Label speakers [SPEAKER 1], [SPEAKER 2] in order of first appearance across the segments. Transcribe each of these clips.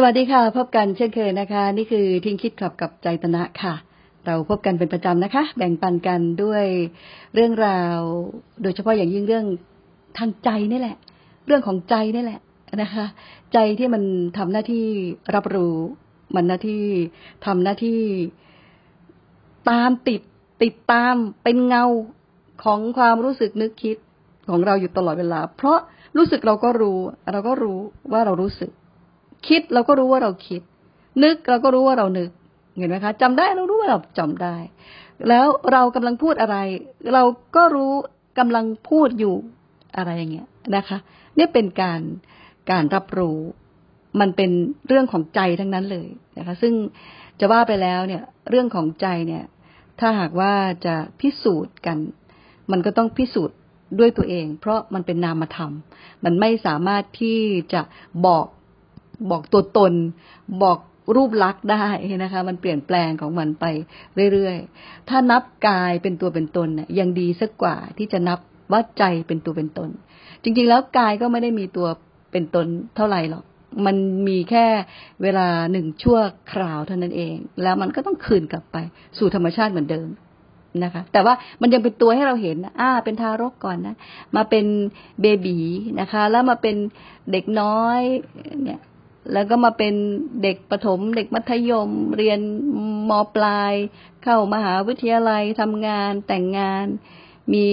[SPEAKER 1] สวัสดีค่ะ พบกันเช่นเคยนะคะ นี่คือทิ้งคิดขับกับใจตนะค่ะ เราพบกันเป็นประจำนะคะ แบ่งปันกันด้วยเรื่องราว โดยเฉพาะอย่างยิ่งเรื่องทางใจนี่แหละ เรื่องของใจนี่แหละนะคะ ใจที่มันทำหน้าที่รับรู้ มันหน้าที่ทำหน้าที่ตามติดติดตามเป็นเงาของความรู้สึกนึกคิดของเราอยู่ตลอดเวลา เพราะรู้สึกเราก็รู้ เราก็รู้ว่าเรารู้สึก คิดเราก็รู้ว่าเราคิด นึกเราก็รู้ว่าเรานึก เห็นไหมคะจำได้เรารู้ว่าเราจำได้ แล้วเรากำลังพูดอะไร เราก็รู้กำลังพูดอยู่อะไรอย่างเงี้ยนะคะเนี่ยเป็นการการรับรู้มันเป็นเรื่องของใจทั้งนั้นเลยนะคะ ซึ่งจะว่าไปแล้วเนี่ย เรื่องของใจเนี่ย ถ้าหากว่าจะพิสูจน์กัน มันก็ต้องพิสูจน์ด้วยตัวเอง เพราะมันเป็นนามธรรม มันไม่สามารถที่จะบอก บอกตัวตน บอกรูปลักษณ์ได้นะคะ มันเปลี่ยนแปลงของมันไปเรื่อยๆ ถ้านับกายเป็นตัวเป็นตนเนี่ยยังดีสักกว่าที่จะนับว่าใจเป็นตัวเป็นตน จริงๆแล้วกายก็ไม่ได้มีตัวเป็นตนเท่าไหร่หรอกมันมีแค่เวลาหนึ่งชั่วคราวเท่านั้นเอง แล้วมันก็ต้องคืนกลับไป สู่ธรรมชาติเหมือนเดิมนะคะ แต่ว่ามันยังเป็นตัวให้เราเห็นอ่าเป็นทารกก่อนนะ มาเป็นเบบีนะคะ แล้วมาเป็นเด็กน้อยเนี่ย แล้วก็มาเป็นเด็กประถม เด็กมัธยม เรียนมปลาย เข้ามหาวิทยาลัยทำงานแต่งงาน มี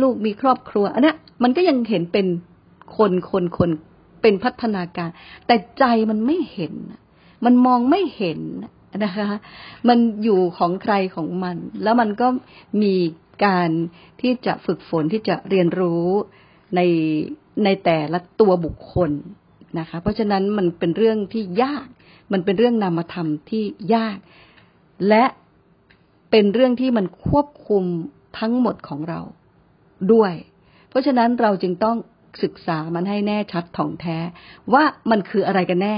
[SPEAKER 1] ลูกมีครอบครัวอันนี้มันก็ยังเห็นเป็นคนคนคนเป็นพัฒนาการ แต่ใจมันไม่เห็น มันมองไม่เห็นนะคะ มันอยู่ของใครของมัน แล้วมันก็มีการที่จะฝึกฝนที่จะเรียนรู้ในในแต่ละตัวบุคคล นะคะ เพราะฉะนั้นมันเป็นเรื่องที่ยาก มันเป็นเรื่องนามธรรมที่ยาก และเป็นเรื่องที่มันควบคุมทั้งหมดของเราด้วย เพราะฉะนั้นเราจึงต้องศึกษามันให้แน่ชัดถ่องแท้ ว่ามันคืออะไรกันแน่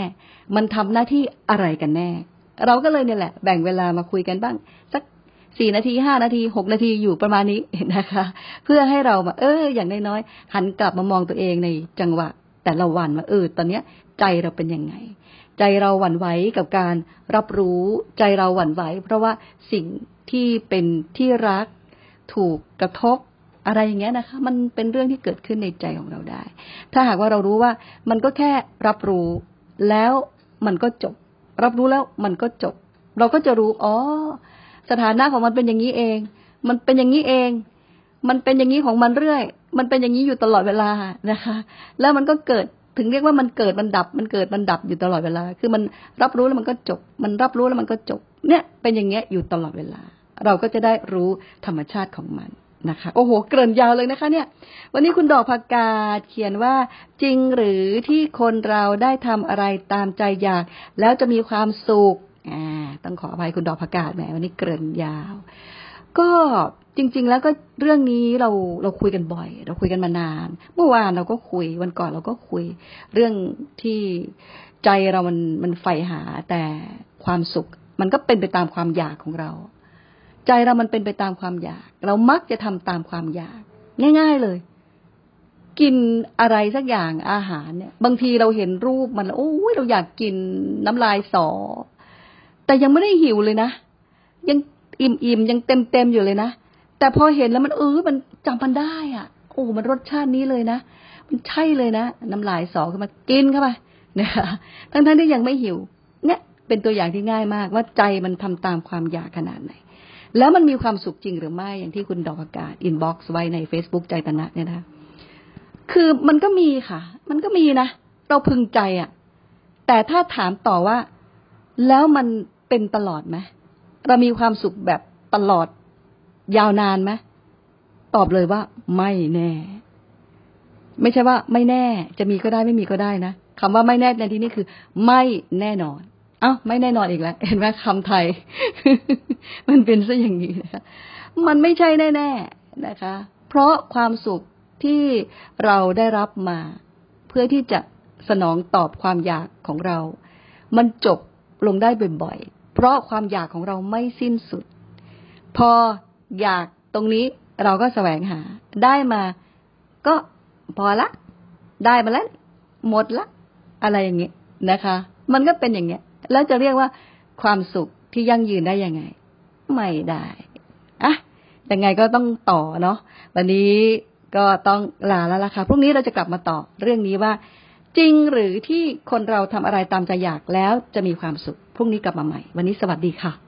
[SPEAKER 1] มันทำหน้าที่อะไรกันแน่ เราก็เลยเนี่ยแหละ แบ่งเวลามาคุยกันบ้าง สักสี่นาทีห้านาทีหกนาทีอยู่ประมาณนี้นะคะ เพื่อให้เรามาเออ อย่างน้อยๆหันกลับมามองตัวเองในจังหวะ แต่ละวันว่าเออตอนเนี้ยใจเราเป็นยังไง ใจเราหวั่นไหวกับการรับรู้ใจเราหวั่นไหว เพราะว่าสิ่งที่เป็นที่รักถูกกระทบอะไรอย่างเงี้ยนะคะ มันเป็นเรื่องที่เกิดขึ้นในใจของเราได้ ถ้าหากว่าเรารู้ว่ามันก็แค่รับรู้แล้วมันก็จบ รับรู้แล้วมันก็จบ เราก็จะรู้อ๋อสถานะของมันเป็นอย่างนี้เอง มันเป็นอย่างนี้เอง มันเป็นอย่างนี้ของมันเรื่อย มันเป็นอย่างนี้อยู่ตลอดเวลานะคะ แล้วมันก็เกิดถึงเรียกว่ามันเกิดมันดับ มันเกิดมันดับอยู่ตลอดเวลา คือมันรับรู้แล้วมันก็จบ มันรับรู้แล้วมันก็จบ เนี่ยเป็นอย่างเงี้ยอยู่ตลอดเวลา เราก็จะได้รู้ธรรมชาติของมันนะคะ โอ้โห เกริ่นยาวเลยนะคะ เนี่ย วันนี้คุณดอกผักกาดเขียนว่า จริงหรือที่คนเราได้ทำอะไรตามใจอยาก แล้วจะมีความสุขอ่าต้องขออภัยคุณดอกผักกาดแหมวันนี้เกริ่นยาว ก็ จริง ๆ แล้วก็เรื่องนี้เราเราคุยกันบ่อย เราคุยกันมานาน เมื่อวานเราก็คุยวันก่อนเราก็คุย เรื่องที่ใจเรามันมันใฝ่หาแต่ความสุข มันก็เป็นไปตามความอยากของเรา ใจเรามันเป็นไปตามความอยาก เรามักจะทำตามความอยาก ง่าย ๆเลย กินอะไรสักอย่างอาหารเนี่ย บางทีเราเห็นรูปมันโอ้ยเราอยากกินน้ำลายสอ แต่ยังไม่ได้หิวเลยนะยังอิ่มๆยังเต็มๆอยู่เลยนะ แต่พอเห็นแล้วมันเออมันจำมันได้ อะ โอ้มันรสชาตินี้เลยนะมันใช่เลยนะน้ำลายสอขึ้นมากินเข้าไปนะคะทั้งๆที่ยังไม่หิว เนี่ย เป็นตัวอย่างที่ง่ายมาก ว่าใจมันทำตามความอยากขนาดไหน แล้วมันมีความสุขจริงหรือไม่อย่างที่คุณดอกอากาศ inbox ไว้ใน Facebook ใจตนะเนี่ยนะคือมันก็มีค่ะ มันก็มีนะเราพึงใจอะ แต่ถ้าถามต่อว่า แล้วมันเป็นตลอดไหมเรามีความสุขแบบตลอด ยาวนานไหมตอบเลยว่า ไม่แน่ ไม่ใช่ว่า ไม่แน่ จะมีก็ได้ไม่มีก็ได้นะคำว่าไม่แน่ในที่นี้คือ ไม่แน่นอน เอ้าไม่แน่นอนอีกแล้ว เห็นไหมคำไทย มันเป็นซะอย่างนี้นะคะมันไม่ใช่แน่ ๆนะคะ เพราะความสุขที่เราได้รับมา เพื่อที่จะสนองตอบความอยากของเรา มันจบลงได้บ่อยๆเพราะความอยากของเราไม่สิ้นสุด พอ อยากตรงนี้เราก็แสวงหา ได้มาก็พอละ ได้มาแล้ว หมดละ อะไรอย่างเงี้ยนะคะ มันก็เป็นอย่างเงี้ย แล้วจะเรียกว่าความสุขที่ยั่งยืนได้ยังไง ไม่ได้อะยังไงก็ต้องต่อเนาะวันนี้ก็ต้องลาแล้วล่ะค่ะพรุ่งนี้เราจะกลับมาต่อเรื่องนี้ว่า จริงหรือที่คนเราทำอะไรตามใจอยากแล้วจะมีความสุขพรุ่งนี้กลับมาใหม่ วันนี้สวัสดีค่ะ